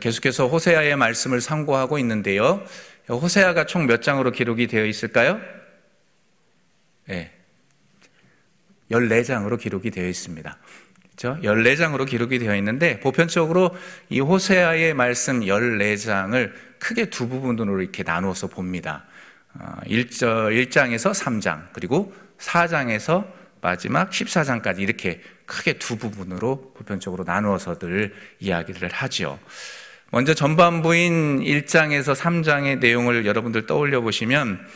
계속해서 호세아의 말씀을 상고하고 있는데요. 호세아가 총 몇 장으로 기록이 되어 있을까요? 네. 14장으로 기록이 되어 있습니다. 그렇죠? 14장으로 기록이 되어 있는데 보편적으로 이 호세아의 말씀 14장을 크게 두 부분으로 이렇게 나누어서 봅니다. 1절, 어, 1장에서 3장, 그리고 4장에서 마지막 14장까지 이렇게 크게 두 부분으로 보편적으로 나누어서들 이야기를 하죠. 먼저 전반부인 1장에서 3장의 내용을 여러분들 떠올려 보시면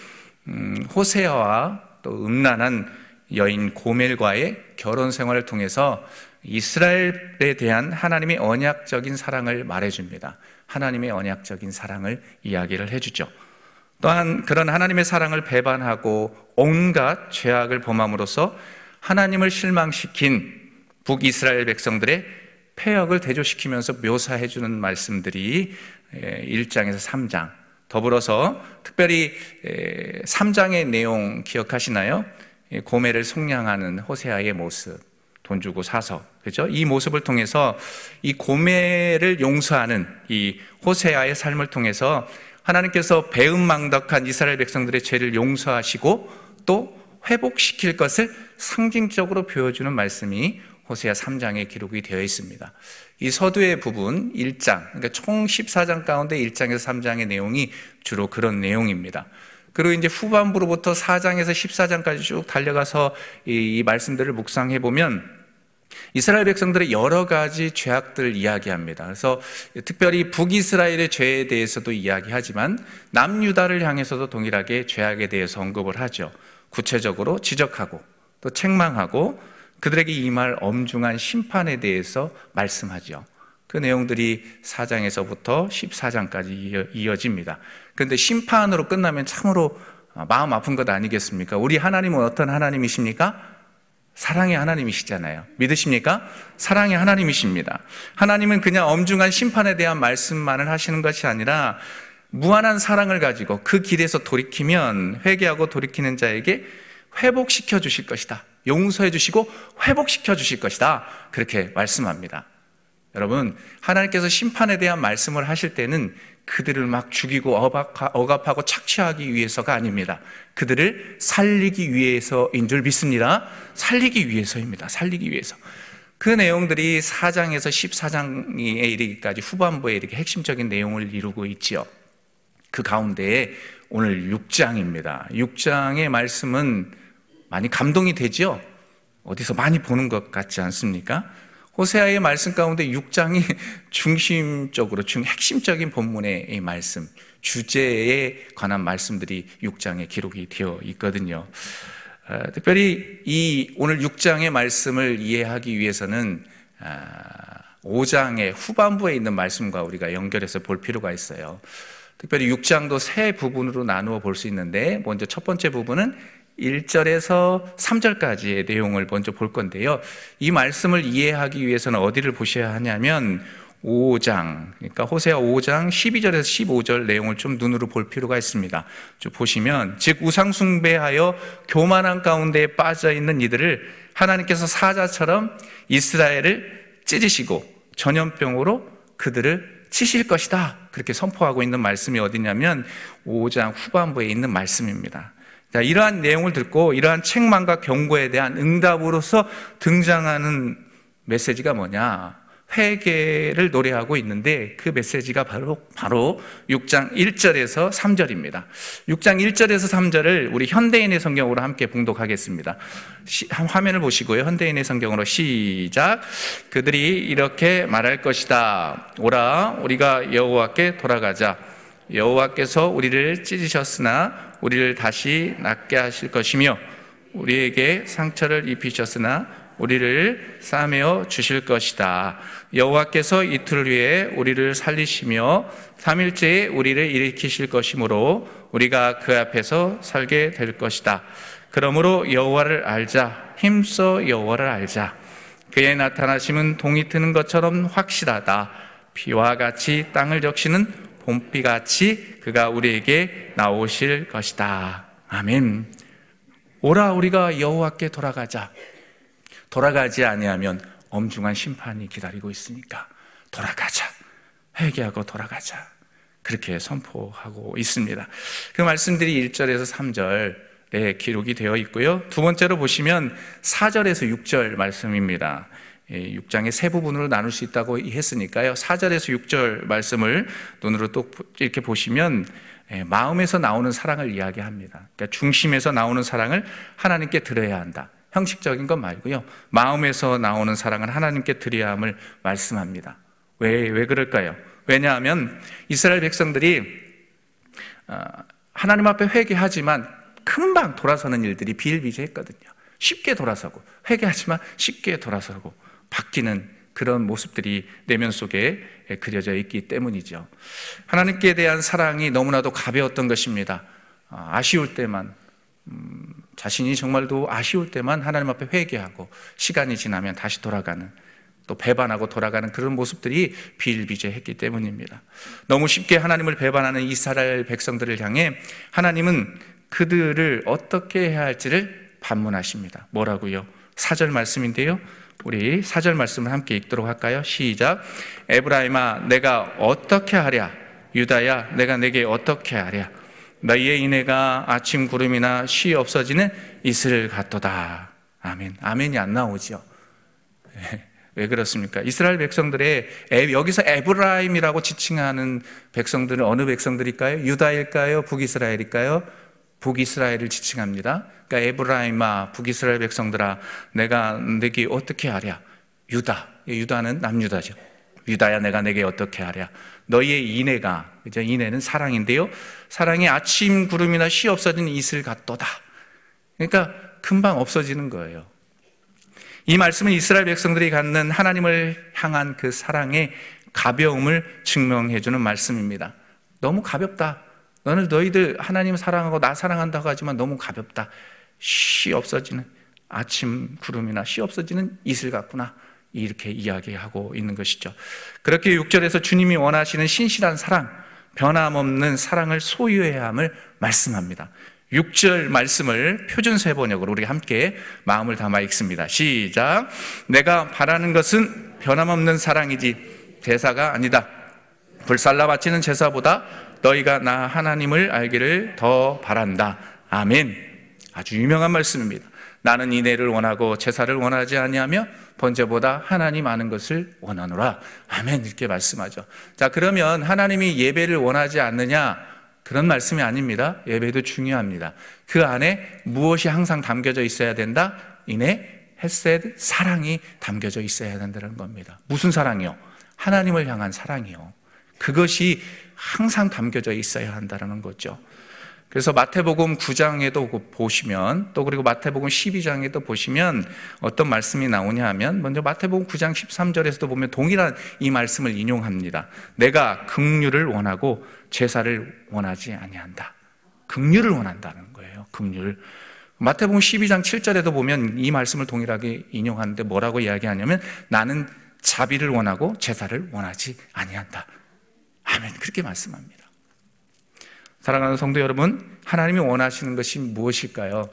음, 호세아와 또 음란한 여인 고멜과의 결혼 생활을 통해서 이스라엘에 대한 하나님의 언약적인 사랑을 말해줍니다. 하나님의 언약적인 사랑을 이야기를 해주죠. 또한 그런 하나님의 사랑을 배반하고 온갖 죄악을 범함으로써 하나님을 실망시킨 북이스라엘 백성들의 폐역을 대조시키면서 묘사해 주는 말씀들이 1장에서 3장 더불어서 특별히 3장의 내용 기억하시나요? 고매를 속량하는 호세아의 모습 돈 주고 사서 그죠? 이 모습을 통해서 이 고매를 용서하는 이 호세아의 삶을 통해서 하나님께서 배은망덕한 이스라엘 백성들의 죄를 용서하시고 또 회복시킬 것을 상징적으로 보여주는 말씀이 호세아 3장에 기록이 되어 있습니다. 이 서두의 부분 1장, 그러니까 총 14장 가운데 1장에서 3장의 내용이 주로 그런 내용입니다. 그리고 이제 후반부로부터 4장에서 14장까지 쭉 달려가서 이, 이 말씀들을 묵상해 보면 이스라엘 백성들의 여러 가지 죄악들을 이야기합니다. 그래서 특별히 북이스라엘의 죄에 대해서도 이야기하지만 남유다를 향해서도 동일하게 죄악에 대해서 언급을 하죠. 구체적으로 지적하고 또 책망하고 그들에게 임할 엄중한 심판에 대해서 말씀하죠. 그 내용들이 4장에서부터 14장까지 이어집니다. 그런데 심판으로 끝나면 참으로 마음 아픈 것 아니겠습니까? 우리 하나님은 어떤 하나님이십니까? 사랑의 하나님이시잖아요. 믿으십니까? 사랑의 하나님이십니다. 하나님은 그냥 엄중한 심판에 대한 말씀만을 하시는 것이 아니라 무한한 사랑을 가지고 그 길에서 돌이키면 회개하고 돌이키는 자에게 회복시켜 주실 것이다. 용서해 주시고 회복시켜 주실 것이다. 그렇게 말씀합니다. 여러분, 하나님께서 심판에 대한 말씀을 하실 때는 그들을 막 죽이고 억압하고 착취하기 위해서가 아닙니다. 그들을 살리기 위해서인 줄 믿습니다. 살리기 위해서입니다. 살리기 위해서. 그 내용들이 4장에서 14장에 이르기까지 후반부에 이렇게 핵심적인 내용을 이루고 있지요. 그 가운데에 오늘 6장입니다. 6장의 말씀은 많이 감동이 되지요? 어디서 많이 보는 것 같지 않습니까? 호세아의 말씀 가운데 6장이 중심적으로 중 핵심적인 본문의 말씀, 주제에 관한 말씀들이 6장에 기록이 되어 있거든요. 어, 특별히 이 오늘 6장의 말씀을 이해하기 위해서는 5장의 아, 후반부에 있는 말씀과 우리가 연결해서 볼 필요가 있어요. 특별히 6장도 세 부분으로 나누어 볼 수 있는데 먼저 첫 번째 부분은 1절에서 3절까지의 내용을 먼저 볼 건데요. 이 말씀을 이해하기 위해서는 어디를 보셔야 하냐면 5장, 그러니까 호세아 5장 12절에서 15절 내용을 좀 눈으로 볼 필요가 있습니다. 좀 보시면, 즉, 우상숭배하여 교만한 가운데 빠져 있는 이들을 하나님께서 사자처럼 이스라엘을 찢으시고 전염병으로 그들을 치실 것이다. 그렇게 선포하고 있는 말씀이 어디냐면 5장 후반부에 있는 말씀입니다. 자, 이러한 내용을 듣고 이러한 책망과 경고에 대한 응답으로서 등장하는 메시지가 뭐냐? 회개를 노래하고 있는데 그 메시지가 바로 바로 6장 1절에서 3절입니다. 6장 1절에서 3절을 우리 현대인의 성경으로 함께 봉독하겠습니다. 시, 화면을 보시고요. 현대인의 성경으로 시작. 그들이 이렇게 말할 것이다. 오라 우리가 여호와께 돌아가자. 여호와께서 우리를 찢으셨으나 우리를 다시 낫게 하실 것이며 우리에게 상처를 입히셨으나 우리를 싸매어 주실 것이다. 여호와께서 이틀 후에 우리를 살리시며 3일째에 우리를 일으키실 것이므로 우리가 그 앞에서 살게 될 것이다. 그러므로 여호와를 알자. 힘써 여호와를 알자. 그의 나타나심은 동이 트는 것처럼 확실하다. 비와 같이 땅을 적시는 봄비같이 그가 우리에게 나오실 것이다. 아멘. 오라 우리가 여호와께 돌아가자. 돌아가지 아니하면 엄중한 심판이 기다리고 있으니까 돌아가자. 회개하고 돌아가자. 그렇게 선포하고 있습니다. 그 말씀들이 1절에서 3절에 기록이 되어 있고요. 두 번째로 보시면 4절에서 6절 말씀입니다. 6장의 세 부분으로 나눌 수 있다고 했으니까요. 4절에서 6절 말씀을 눈으로 또 이렇게 보시면 예, 마음에서 나오는 사랑을 이야기합니다. 그러니까 중심에서 나오는 사랑을 하나님께 드려야 한다. 형식적인 것 말고요. 마음에서 나오는 사랑을 하나님께 드려야 함을 말씀합니다. 왜, 왜 그럴까요? 왜냐하면 이스라엘 백성들이 어, 하나님 앞에 회개하지만 금방 돌아서는 일들이 비일비재했거든요. 쉽게 돌아서고 회개하지만 쉽게 돌아서고 바뀌는 그런 모습들이 내면 속에 그려져 있기 때문이죠. 하나님께 대한 사랑이 너무나도 가벼웠던 것입니다. 아, 아쉬울 때만 음, 자신이 정말도 아쉬울 때만 하나님 앞에 회개하고 시간이 지나면 다시 돌아가는 또 배반하고 돌아가는 그런 모습들이 비일비재했기 때문입니다. 너무 쉽게 하나님을 배반하는 이스라엘 백성들을 향해 하나님은 그들을 어떻게 해야 할지를 반문하십니다. 뭐라고요? 사절 말씀인데요. 우리 사절 말씀을 함께 읽도록 할까요? 시작. 에브라임아, 내가 어떻게 하랴? 유다야, 내가 내게 어떻게 하랴? 너희의 인애가 아침 구름이나 쉬 없어지는 이슬 같도다. 아멘. 아멘이 안 나오죠. 왜 그렇습니까? 이스라엘 백성들의 여기서 에브라임이라고 지칭하는 백성들은 어느 백성들일까요? 유다일까요? 북이스라엘일까요? 북이스라엘을 지칭합니다. 그러니까 에브라임아 북이스라엘 백성들아 내가 내게 어떻게 하랴? 유다. 유다는 남유다죠. 유다야 내가 내게 어떻게 하랴? 너희의 인애가 그죠? 인애는 사랑인데요. 사랑이 아침 구름이나 쉬 없어진 이슬 같도다. 그러니까 금방 없어지는 거예요. 이 말씀은 이스라엘 백성들이 갖는 하나님을 향한 그 사랑의 가벼움을 증명해 주는 말씀입니다. 너무 가볍다. 너는 너희들 하나님 사랑하고 나 사랑한다고 하지만 너무 가볍다. 쉬 없어지는 아침 구름이나 쉬 없어지는 이슬 같구나. 이렇게 이야기하고 있는 것이죠. 그렇게 6절에서 주님이 원하시는 신실한 사랑, 변함없는 사랑을 소유해야 함을 말씀합니다. 6절 말씀을 표준세 번역으로 우리 함께 마음을 담아 읽습니다. 시작. 내가 바라는 것은 변함없는 사랑이지 제사가 아니다. 불살라 바치는 제사보다 너희가 나 하나님을 알기를 더 바란다. 아멘. 아주 유명한 말씀입니다. 나는 이내를 원하고 제사를 원하지 아니하며 번제보다 하나님 아는 것을 원하노라. 아멘. 이렇게 말씀하죠. 자, 그러면 하나님이 예배를 원하지 않느냐? 그런 말씀이 아닙니다. 예배도 중요합니다. 그 안에 무엇이 항상 담겨져 있어야 된다? 이내 햇셋 사랑이 담겨져 있어야 된다는 겁니다. 무슨 사랑이요? 하나님을 향한 사랑이요. 그것이 항상 담겨져 있어야 한다는 거죠. 그래서 마태복음 9장에도 보시면 또 그리고 마태복음 12장에도 보시면 어떤 말씀이 나오냐 하면 먼저 마태복음 9장 13절에서도 보면 동일한 이 말씀을 인용합니다. 내가 긍휼을 원하고 제사를 원하지 아니한다. 긍휼을 원한다는 거예요. 긍휼. 마태복음 12장 7절에도 보면 이 말씀을 동일하게 인용하는데 뭐라고 이야기하냐면 나는 자비를 원하고 제사를 원하지 아니한다. 아멘. 그렇게 말씀합니다. 사랑하는 성도 여러분, 하나님이 원하시는 것이 무엇일까요?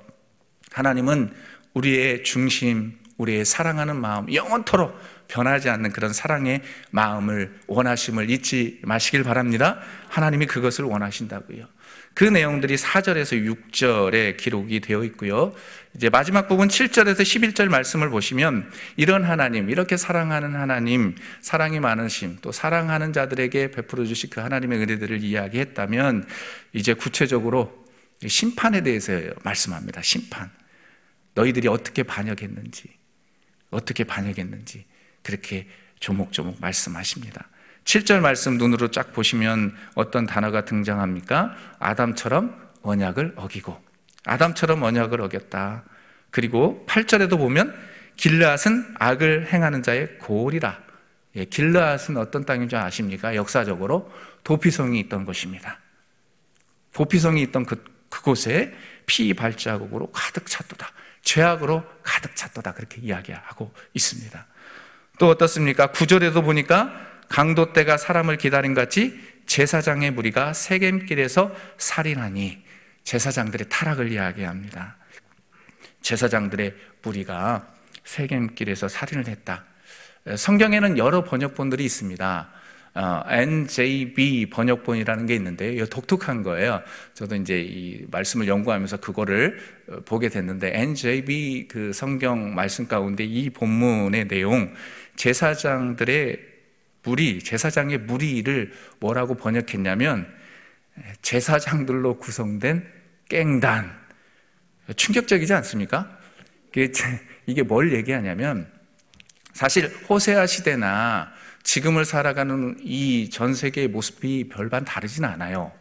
하나님은 우리의 중심, 우리의 사랑하는 마음, 영원토록 변하지 않는 그런 사랑의 마음을 원하심을 잊지 마시길 바랍니다. 하나님이 그것을 원하신다고요. 그 내용들이 4절에서 6절에 기록이 되어 있고요. 이제 마지막 부분 7절에서 11절 말씀을 보시면 이런 하나님, 이렇게 사랑하는 하나님, 사랑이 많으심, 또 사랑하는 자들에게 베풀어 주실 그 하나님의 은혜들을 이야기했다면 이제 구체적으로 심판에 대해서 말씀합니다. 심판. 너희들이 어떻게 반역했는지, 어떻게 반역했는지 그렇게 조목조목 말씀하십니다. 7절 말씀 눈으로 쫙 보시면 어떤 단어가 등장합니까? 아담처럼 언약을 어기고 아담처럼 언약을 어겼다. 그리고 8절에도 보면 길르앗은 악을 행하는 자의 고울이라. 예, 길르앗은 어떤 땅인 줄 아십니까? 역사적으로 도피성이 있던 것입니다. 도피성이 있던 그, 그곳에 피 발자국으로 가득 찼도다. 죄악으로 가득 찼도다. 그렇게 이야기하고 있습니다. 또 어떻습니까? 구절에도 보니까 강도 때가 사람을 기다린 같이 제사장의 무리가 세겜길에서 살인하니 제사장들의 타락을 이야기합니다. 제사장들의 무리가 세겜길에서 살인을 했다. 성경에는 여러 번역본들이 있습니다. 어, NJB 번역본이라는 게 있는데 이거 독특한 거예요. 저도 이제 이 말씀을 연구하면서 그거를 어, 보게 됐는데 NJB 그 성경 말씀 가운데 이 본문의 내용 제사장들의 무리 제사장의 무리를 뭐라고 번역했냐면 제사장들로 구성된 깽단 충격적이지 않습니까? 이게 뭘 얘기하냐면 사실 호세아 시대나 지금을 살아가는 이 전 세계의 모습이 별반 다르진 않아요.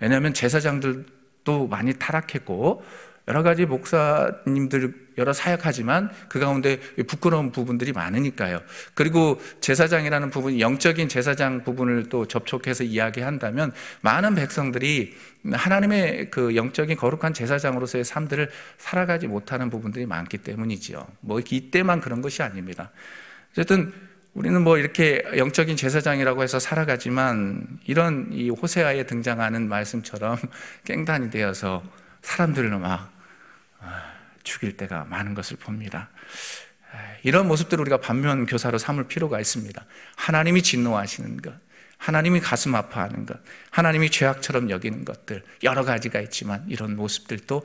왜냐하면 제사장들도 많이 타락했고 여러 가지 목사님들 여러 사역하지만 그 가운데 부끄러운 부분들이 많으니까요. 그리고 제사장이라는 부분, 영적인 제사장 부분을 또 접촉해서 이야기한다면 많은 백성들이 하나님의 그 영적인 거룩한 제사장으로서의 삶들을 살아가지 못하는 부분들이 많기 때문이지요. 뭐 이때만 그런 것이 아닙니다. 어쨌든 우리는 뭐 이렇게 영적인 제사장이라고 해서 살아가지만 이런 이 호세아에 등장하는 말씀처럼 깽단이 되어서 사람들을 막 아, 죽일 때가 많은 것을 봅니다. 이런 모습들을 우리가 반면 교사로 삼을 필요가 있습니다. 하나님이 진노하시는 것, 하나님이 가슴 아파하는 것, 하나님이 죄악처럼 여기는 것들 여러 가지가 있지만 이런 모습들도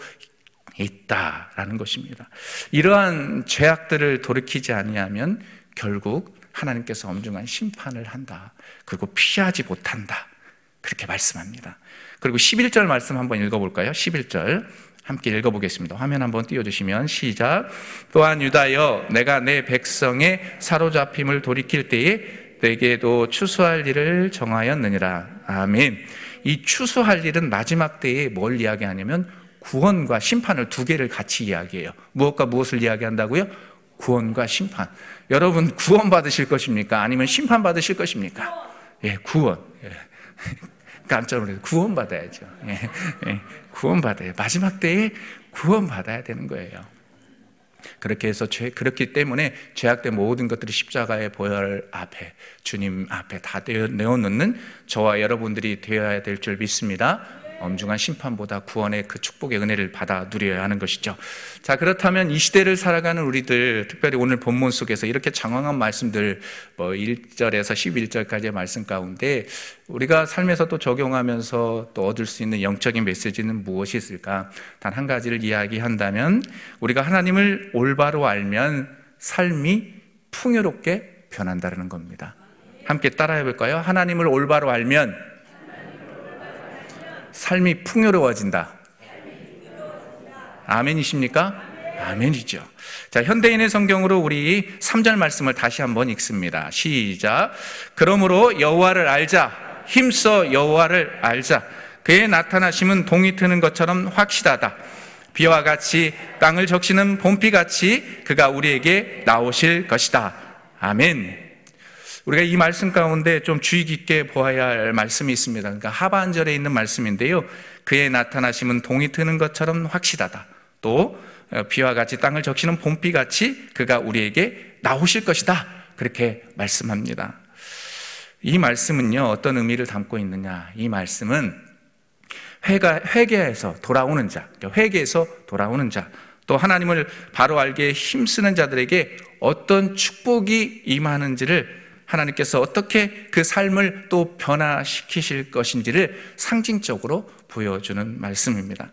있다라는 것입니다. 이러한 죄악들을 돌이키지 아니하면 결국 하나님께서 엄중한 심판을 한다. 그리고 피하지 못한다. 그렇게 말씀합니다. 그리고 11절 말씀 한번 읽어볼까요? 11절. 함께 읽어보겠습니다. 화면 한번 띄워주시면 시작. 또한 유다여, 내가 내 백성의 사로잡힘을 돌이킬 때에 내게도 추수할 일을 정하였느니라. 아멘. 이 추수할 일은 마지막 때에 뭘 이야기하냐면 구원과 심판을 두 개를 같이 이야기해요. 무엇과 무엇을 이야기한다고요? 구원과 심판. 여러분 구원 받으실 것입니까? 아니면 심판 받으실 것입니까? 예, 구원. 예. 깜짝 놀라서 구원 받아야죠. 예, 예, 구원 받아요. 마지막 때에 구원 받아야 되는 거예요. 그렇게 해서 죄, 그렇기 때문에 죄악된 모든 것들이 십자가의 보혈 앞에 주님 앞에 다 내어놓는 저와 여러분들이 되어야 될 줄 믿습니다. 엄중한 심판보다 구원의 그 축복의 은혜를 받아 누려야 하는 것이죠. 자, 그렇다면 이 시대를 살아가는 우리들, 특별히 오늘 본문 속에서 이렇게 장황한 말씀들, 뭐 1절에서 11절까지의 말씀 가운데 우리가 삶에서 또 적용하면서 또 얻을 수 있는 영적인 메시지는 무엇이 있을까? 단 한 가지를 이야기한다면 우리가 하나님을 올바로 알면 삶이 풍요롭게 변한다는 겁니다. 함께 따라해 볼까요? 하나님을 올바로 알면 삶이 풍요로워진다. 아멘이십니까? 아멘이죠. 자, 현대인의 성경으로 우리 3절 말씀을 다시 한번 읽습니다. 시작. 그러므로 여호와를 알자. 힘써 여호와를 알자. 그의 나타나심은 동이 트는 것처럼 확실하다. 비와 같이 땅을 적시는 봄비 같이 그가 우리에게 나오실 것이다. 아멘. 우리가 이 말씀 가운데 좀 주의 깊게 보아야 할 말씀이 있습니다. 그러니까 하반절에 있는 말씀인데요. 그의 나타나심은 동이 트는 것처럼 확실하다. 또 어, 비와 같이 땅을 적시는 봄비 같이 그가 우리에게 나오실 것이다. 그렇게 말씀합니다. 이 말씀은요, 어떤 의미를 담고 있느냐. 이 말씀은 회가, 회개에서 돌아오는 자, 회개에서 돌아오는 자, 또 하나님을 바로 알게 힘쓰는 자들에게 어떤 축복이 임하는지를 하나님께서 어떻게 그 삶을 또 변화시키실 것인지를 상징적으로 보여주는 말씀입니다.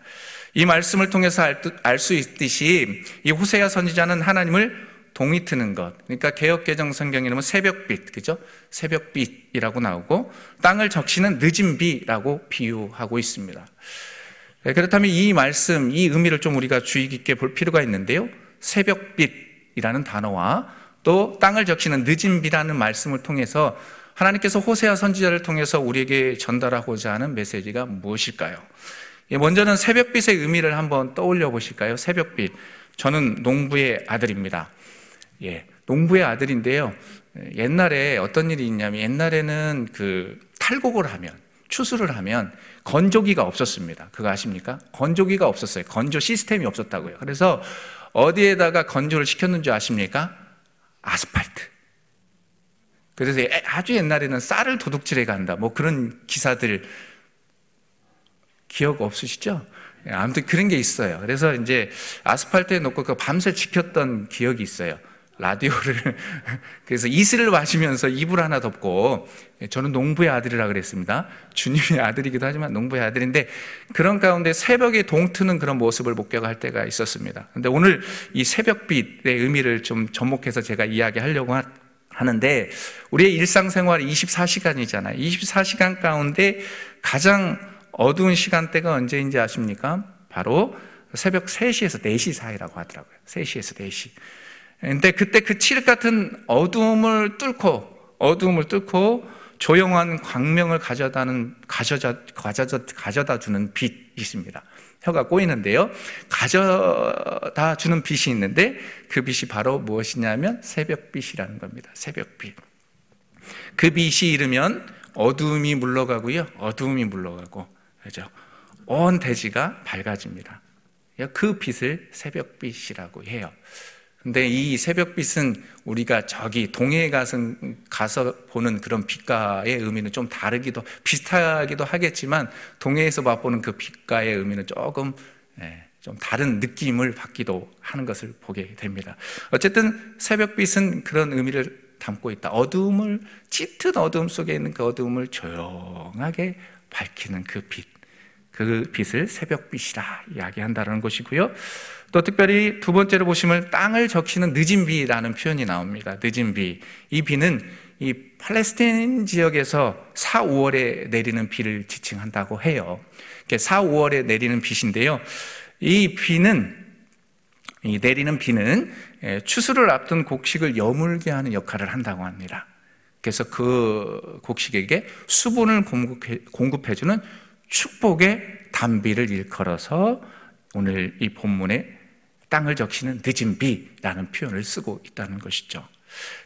이 말씀을 통해서 알 수 있듯이 이 호세야 선지자는 하나님을 동이 트는 것. 그러니까 개혁개정 성경 이름은 새벽빛, 그죠? 새벽빛이라고 나오고 땅을 적시는 늦은 비라고 비유하고 있습니다. 네, 그렇다면 이 말씀, 이 의미를 좀 우리가 주의 깊게 볼 필요가 있는데요. 새벽빛이라는 단어와 또 땅을 적시는 늦은 비라는 말씀을 통해서 하나님께서 호세아 선지자를 통해서 우리에게 전달하고자 하는 메시지가 무엇일까요? 예, 먼저는 새벽빛의 의미를 한번 떠올려 보실까요? 새벽빛. 저는 농부의 아들입니다. 예, 농부의 아들인데요. 옛날에 어떤 일이 있냐면 옛날에는 그 탈곡을 하면 추수를 하면 건조기가 없었습니다. 그거 아십니까? 건조기가 없었어요. 건조 시스템이 없었다고요. 그래서 어디에다가 건조를 시켰는지 아십니까? 아스팔트. 그래서 아주 옛날에는 쌀을 도둑질해 간다. 뭐 그런 기사들 기억 없으시죠? 예, 아무튼 그런 게 있어요. 그래서 이제 아스팔트에 놓고 그 밤새 지켰던 기억이 있어요. 라디오를 그래서 이슬을 마시면서 이불 하나 덮고 저는 농부의 아들이라 그랬습니다. 주님의 아들이기도 하지만 농부의 아들인데 그런 가운데 새벽에 동트는 그런 모습을 목격할 때가 있었습니다. 근데 오늘 이 새벽빛의 의미를 좀 접목해서 제가 이야기하려고 하는데 우리의 일상생활이 24시간이잖아요. 24시간 가운데 가장 어두운 시간대가 언제인지 아십니까? 바로 새벽 3시에서 4시 사이라고 하더라고요. 3시에서 4시. 근데 그때 그 칠흑 같은 어두움을 뚫고 어두움을 뚫고 조용한 광명을 가져다는 가져다 가져다 가져다 주는 빛이 있습니다. 혀가 꼬이는데요. 가져다 주는 빛이 있는데 그 빛이 바로 무엇이냐면 새벽빛이라는 겁니다. 새벽빛. 그 빛이 이르면 어두움이 물러가고요. 어두움이 물러가고 그죠? 온 대지가 밝아집니다. 그 빛을 새벽빛이라고 해요. 근데 이 새벽빛은 우리가 저기 동해에 가서, 가서 보는 그런 빛과의 의미는 좀 다르기도, 비슷하기도 하겠지만, 동해에서 맛보는 그 빛과의 의미는 조금, 예, 좀 다른 느낌을 받기도 하는 것을 보게 됩니다. 어쨌든 새벽빛은 그런 의미를 담고 있다. 어두움을, 짙은 어두움 속에 있는 그 어두움을 조용하게 밝히는 그 빛. 그 빛을 새벽빛이라 이야기한다는 것이고요. 또 특별히 두 번째로 보시면 땅을 적시는 늦은 비라는 표현이 나옵니다. 늦은 비. 이 비는 이 팔레스타인 지역에서 4, 5월에 내리는 비를 지칭한다고 해요. 4, 5월에 내리는 비인데요. 이 비는 이 내리는 비는 예, 추수를 앞둔 곡식을 여물게 하는 역할을 한다고 합니다. 그래서 그 곡식에게 수분을 공급해주는 축복의 단비를 일컬어서 오늘 이 본문에 땅을 적시는 늦은 비라는 표현을 쓰고 있다는 것이죠.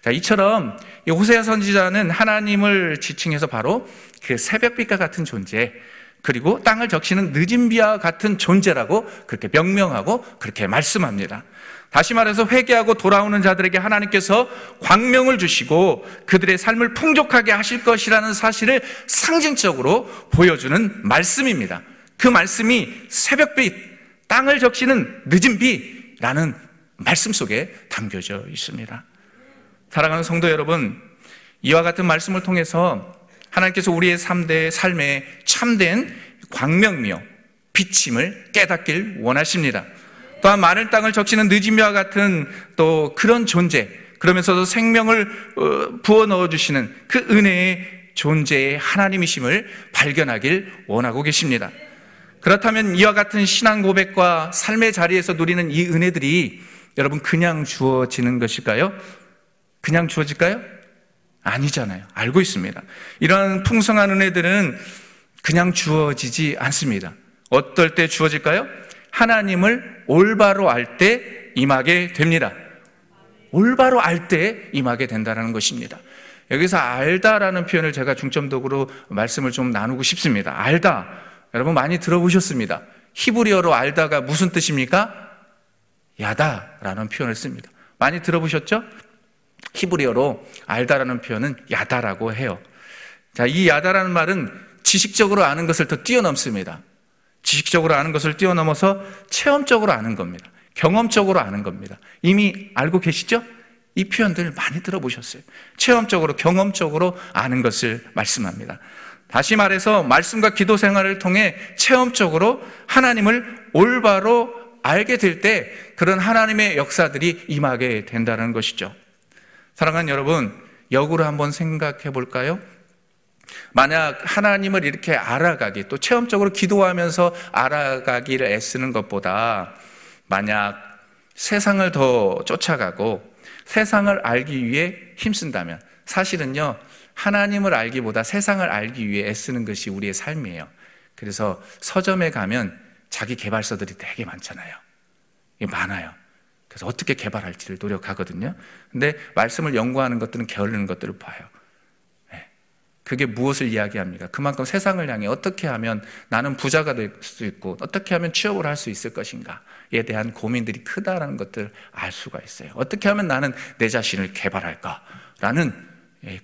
자, 이처럼 이 호세아 선지자는 하나님을 지칭해서 바로 그 새벽빛과 같은 존재, 그리고 땅을 적시는 늦은 비와 같은 존재라고 그렇게 명명하고 그렇게 말씀합니다. 다시 말해서 회개하고 돌아오는 자들에게 하나님께서 광명을 주시고 그들의 삶을 풍족하게 하실 것이라는 사실을 상징적으로 보여주는 말씀입니다. 그 말씀이 새벽빛, 땅을 적시는 늦은 비, 라는 말씀 속에 담겨져 있습니다. 사랑하는 성도 여러분, 이와 같은 말씀을 통해서 하나님께서 우리의 3대 삶에 참된 광명미요, 비침을 깨닫길 원하십니다. 또한 마늘 땅을 적시는 늦은비와 같은 또 그런 존재, 그러면서도 생명을 어, 부어 넣어 주시는 그 은혜의 존재의 하나님이심을 발견하길 원하고 계십니다. 그렇다면 이와 같은 신앙 고백과 삶의 자리에서 누리는 이 은혜들이 여러분 그냥 주어지는 것일까요? 그냥 주어질까요? 아니잖아요. 알고 있습니다. 이런 풍성한 은혜들은 그냥 주어지지 않습니다. 어떨 때 주어질까요? 하나님을 올바로 알 때 임하게 됩니다. 올바로 알 때 임하게 된다는 것입니다. 여기서 알다라는 표현을 제가 중점적으로 말씀을 좀 나누고 싶습니다. 알다. 여러분 많이 들어보셨습니다. 히브리어로 알다가 무슨 뜻입니까? 야다라는 표현을 씁니다. 많이 들어보셨죠? 히브리어로 알다라는 표현은 야다라고 해요. 자, 이 야다라는 말은 지식적으로 아는 것을 더 뛰어넘습니다. 지식적으로 아는 것을 뛰어넘어서 체험적으로 아는 겁니다. 경험적으로 아는 겁니다. 이미 알고 계시죠? 이 표현들 많이 들어보셨어요. 체험적으로, 경험적으로 아는 것을 말씀합니다. 다시 말해서 말씀과 기도 생활을 통해 체험적으로 하나님을 올바로 알게 될 때 그런 하나님의 역사들이 임하게 된다는 것이죠. 사랑하는 여러분, 역으로 한번 생각해 볼까요? 만약 하나님을 이렇게 알아가기, 또 체험적으로 기도하면서 알아가기를 애쓰는 것보다 만약 세상을 더 쫓아가고 세상을 알기 위해 힘쓴다면 사실은요, 하나님을 알기보다 세상을 알기 위해 애쓰는 것이 우리의 삶이에요. 그래서 서점에 가면 자기 개발서들이 되게 많잖아요. 많아요. 그래서 어떻게 개발할지를 노력하거든요. 근데 말씀을 연구하는 것들은 게으르는 것들을 봐요. 네. 그게 무엇을 이야기합니까? 그만큼 세상을 향해 어떻게 하면 나는 부자가 될 수 있고 어떻게 하면 취업을 할 수 있을 것인가에 대한 고민들이 크다라는 것들을 알 수가 있어요. 어떻게 하면 나는 내 자신을 개발할까라는 예,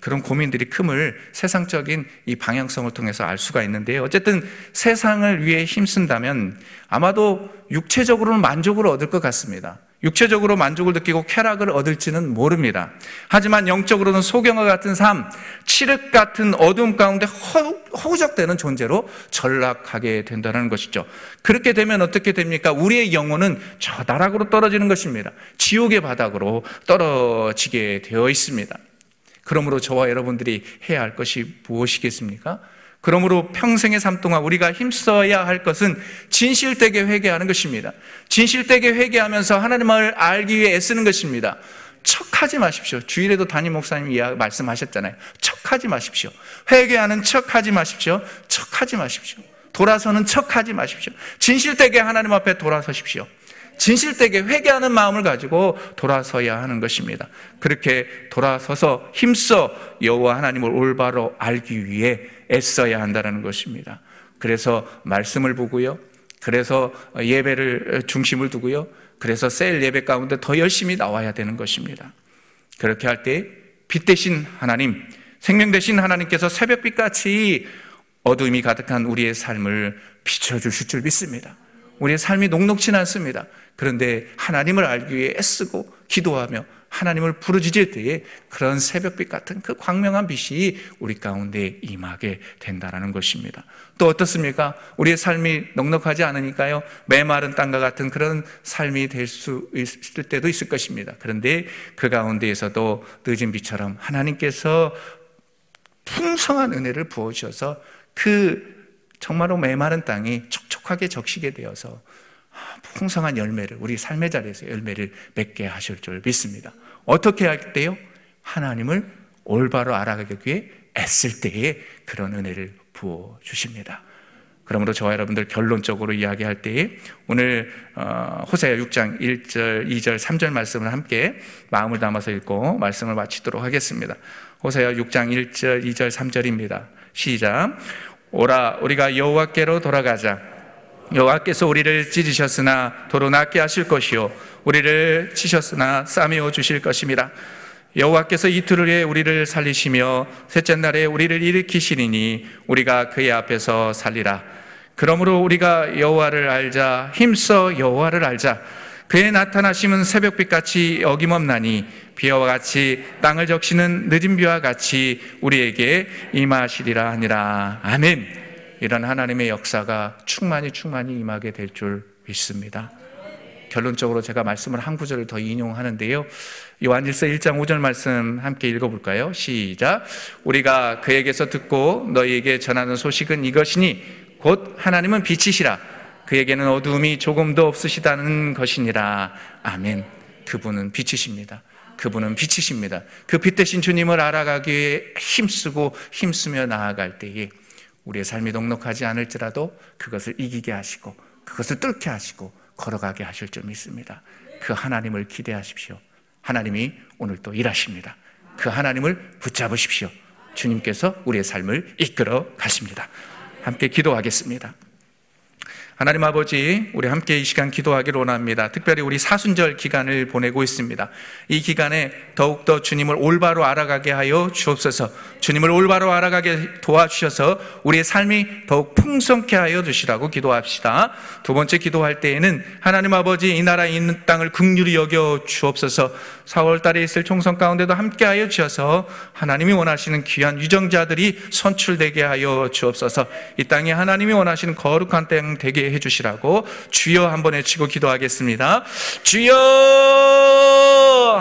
그런 고민들이 큼을 세상적인 이 방향성을 통해서 알 수가 있는데요. 어쨌든 세상을 위해 힘쓴다면 아마도 육체적으로는 만족을 얻을 것 같습니다. 육체적으로 만족을 느끼고 쾌락을 얻을지는 모릅니다. 하지만 영적으로는 소경과 같은 삶, 칠흑 같은 어둠 가운데 허우적대는 존재로 전락하게 된다는 것이죠. 그렇게 되면 어떻게 됩니까? 우리의 영혼은 저 나락으로 떨어지는 것입니다. 지옥의 바닥으로 떨어지게 되어 있습니다. 그러므로 저와 여러분들이 해야 할 것이 무엇이겠습니까? 그러므로 평생의 삶 동안 우리가 힘써야 할 것은 진실되게 회개하는 것입니다. 진실되게 회개하면서 하나님을 알기 위해 애쓰는 것입니다. 척하지 마십시오. 주일에도 담임 목사님이 말씀하셨잖아요. 척하지 마십시오. 회개하는 척하지 마십시오. 척하지 마십시오. 돌아서는 척하지 마십시오. 진실되게 하나님 앞에 돌아서십시오. 진실되게 회개하는 마음을 가지고 돌아서야 하는 것입니다. 그렇게 돌아서서 힘써 여호와 하나님을 올바로 알기 위해 애써야 한다는 것입니다. 그래서 말씀을 보고요. 그래서 예배를 중심을 두고요. 그래서 셀 예배 가운데 더 열심히 나와야 되는 것입니다. 그렇게 할 때 빛 대신 하나님, 생명 대신 하나님께서 새벽빛 같이 어둠이 가득한 우리의 삶을 비춰주실 줄 믿습니다. 우리의 삶이 녹록진 않습니다. 그런데 하나님을 알기 위해 애쓰고 기도하며 하나님을 부르짖을 때에 그런 새벽빛 같은 그 광명한 빛이 우리 가운데 임하게 된다는 것입니다. 또 어떻습니까? 우리의 삶이 넉넉하지 않으니까요. 메마른 땅과 같은 그런 삶이 될 수 있을 때도 있을 것입니다. 그런데 그 가운데에서도 늦은 비처럼 하나님께서 풍성한 은혜를 부어 주셔서 그 정말로 메마른 땅이 촉촉하게 적시게 되어서 풍성한 열매를 우리 삶의 자리에서 열매를 맺게 하실 줄 믿습니다. 어떻게 할 때요? 하나님을 올바로 알아가기 위해 애쓸 때에 그런 은혜를 부어 주십니다. 그러므로 저와 여러분들 결론적으로 이야기할 때에 오늘 어, 호세아 6장 1절, 2절, 3절 말씀을 함께 마음을 담아서 읽고 말씀을 마치도록 하겠습니다. 호세아 6장 1절, 2절, 3절입니다. 시작. 오라 우리가 여호와께로 돌아가자. 여호와께서 우리를 찢으셨으나 도로 낫게 하실 것이요 우리를 치셨으나 싸매어 주실 것입니다. 여호와께서 이틀 후에 우리를 살리시며 셋째 날에 우리를 일으키시리니 우리가 그의 앞에서 살리라. 그러므로 우리가 여호와를 알자 힘써 여호와를 알자. 그의 나타나심은 새벽빛 같이 어김없나니 비와 같이 땅을 적시는 늦은 비와 같이 우리에게 임하시리라 하니라. 아멘. 이런 하나님의 역사가 충만히 충만히 임하게 될 줄 믿습니다. 결론적으로 제가 말씀을 한 구절을 더 인용하는데요. 요한일서 1장 5절 말씀 함께 읽어볼까요? 시작. 우리가 그에게서 듣고 너희에게 전하는 소식은 이것이니 곧 하나님은 빛이시라. 그에게는 어두움이 조금도 없으시다는 것이니라. 아멘. 그분은 빛이십니다. 그분은 빛이십니다. 그 빛 대신 주님을 알아가기 위해 힘쓰고 힘쓰며 나아갈 때에 우리의 삶이 녹록하지 않을지라도 그것을 이기게 하시고 그것을 뚫게 하시고 걸어가게 하실 줄 믿습니다. 그 하나님을 기대하십시오. 하나님이 오늘 또 일하십니다. 그 하나님을 붙잡으십시오. 주님께서 우리의 삶을 이끌어 가십니다. 함께 기도하겠습니다. 하나님 아버지, 우리 함께 이 시간 기도하기를 원합니다. 특별히 우리 사순절 기간을 보내고 있습니다. 이 기간에 더욱더 주님을 올바로 알아가게 하여 주옵소서. 주님을 올바로 알아가게 도와주셔서 우리의 삶이 더욱 풍성케 하여 주시라고 기도합시다. 두 번째 기도할 때에는 하나님 아버지 이 나라에 있는 땅을 극률히 여겨 주옵소서. 4월 달에 있을 총선 가운데도 함께 하여 주셔서 하나님이 원하시는 귀한 유정자들이 선출되게 하여 주옵소서. 이 땅에 하나님이 원하시는 거룩한 땅 되게 되게 해주시라고 주여 한번 외치고 기도하겠습니다. 주여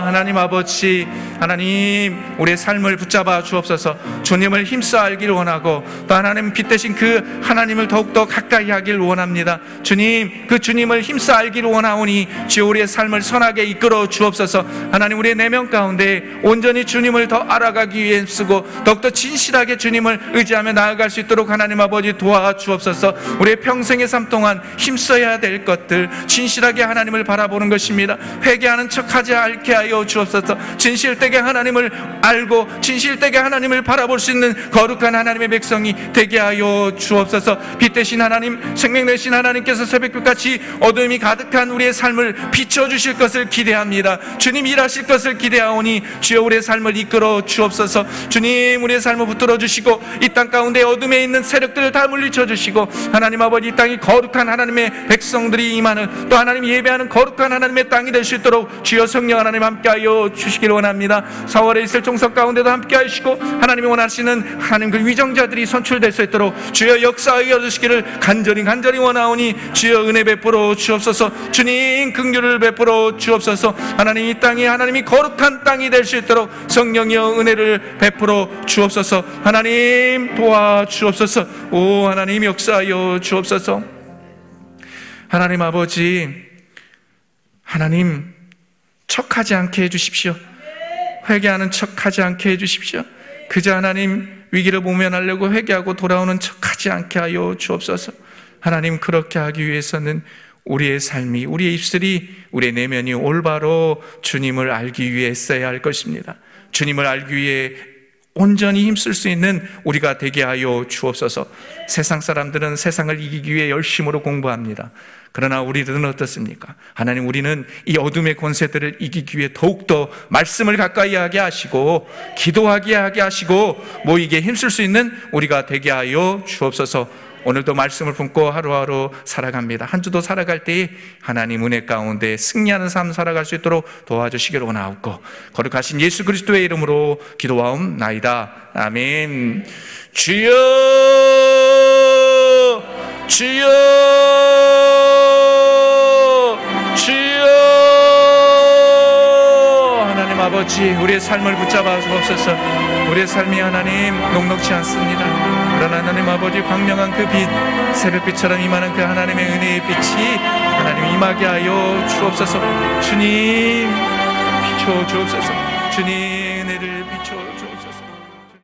하나님 아버지 하나님 우리의 삶을 붙잡아 주옵소서 주님을 힘써 알기를 원하고 또 하나님 빛 대신 그 하나님을 더욱더 가까이 하길 원합니다. 주님 그 주님을 힘써 알기를 원하오니 주여 우리의 삶을 선하게 이끌어 주옵소서 하나님 우리의 내면 가운데 온전히 주님을 더 알아가기 위해 쓰고 더욱더 진실하게 주님을 의지하며 나아갈 수 있도록 하나님 아버지 도와 주옵소서 우리의 평생의 삶 동안 힘써야 될 것들 진실하게 하나님을 바라보는 것입니다. 회개하는 척하지 않게 하여 주옵소서. 진실되게 하나님을 알고 진실되게 하나님을 바라볼 수 있는 거룩한 하나님의 백성이 되게 하여 주옵소서. 빛 대신 하나님, 생명 대신 하나님께서 새벽빛같이 어둠이 가득한 우리의 삶을 비춰 주실 것을 기대합니다. 주님 일하실 것을 기대하오니 주여 우리의 삶을 이끌어 주옵소서. 주님 우리의 삶을 붙들어 주시고 이 땅 가운데 어둠에 있는 세력들을 다 물리쳐 주시고 하나님 아버지 이 땅이 거 거룩한 하나님의 백성들이 임하는 또 하나님 예배하는 거룩한 하나님의 땅이 될 수 있도록 주여 성령 하나님 함께하여 주시기를 원합니다. 4월에 있을 종석 가운데도 함께하시고 하나님이 원하시는 하나님 그 위정자들이 선출될 수 있도록 주여 역사하여 주시기를 간절히 간절히 원하오니 주여 은혜 베풀어 주옵소서. 주님 긍휼을 베풀어 주옵소서. 하나님 이 땅이 하나님이 거룩한 땅이 될 수 있도록 성령이여 은혜를 베풀어 주옵소서. 하나님 도와 주옵소서. 오 하나님 역사하여 주옵소서 하나님 아버지 하나님 척하지 않게 해주십시오 회개하는 척하지 않게 해주십시오 그저 하나님 위기를 모면하려고 회개하고 돌아오는 척하지 않게 하여 주옵소서 하나님 그렇게 하기 위해서는 우리의 삶이 우리의 입술이 우리의 내면이 올바로 주님을 알기 위해 써야 할 것입니다 주님을 알기 위해 온전히 힘쓸 수 있는 우리가 되게 하여 주옵소서. 세상 사람들은 세상을 이기기 위해 열심으로 공부합니다. 그러나 우리들은 어떻습니까? 하나님 우리는 이 어둠의 권세들을 이기기 위해 더욱더 말씀을 가까이 하게 하시고 기도하게 하게 하시고 모이게 힘쓸 수 있는 우리가 되게 하여 주옵소서. 오늘도 말씀을 품고 하루하루 살아갑니다. 한 주도 살아갈 때에 하나님 은혜 가운데 승리하는 삶 살아갈 수 있도록 도와주시기를 원하옵고 거룩하신 예수 그리스도의 이름으로 기도하옵나이다. 아멘. 주여 주여 주여. 하나님 아버지 우리의 삶을 붙잡아 주옵소서. 우리의 삶이 하나님 녹록치 않습니다. 그러나 하나님 아버지 광명한 그 빛 새벽빛처럼 임하는 그 하나님의 은혜의 빛이 하나님 임하게 하여 주옵소서. 주님 비춰 주옵소서. 주님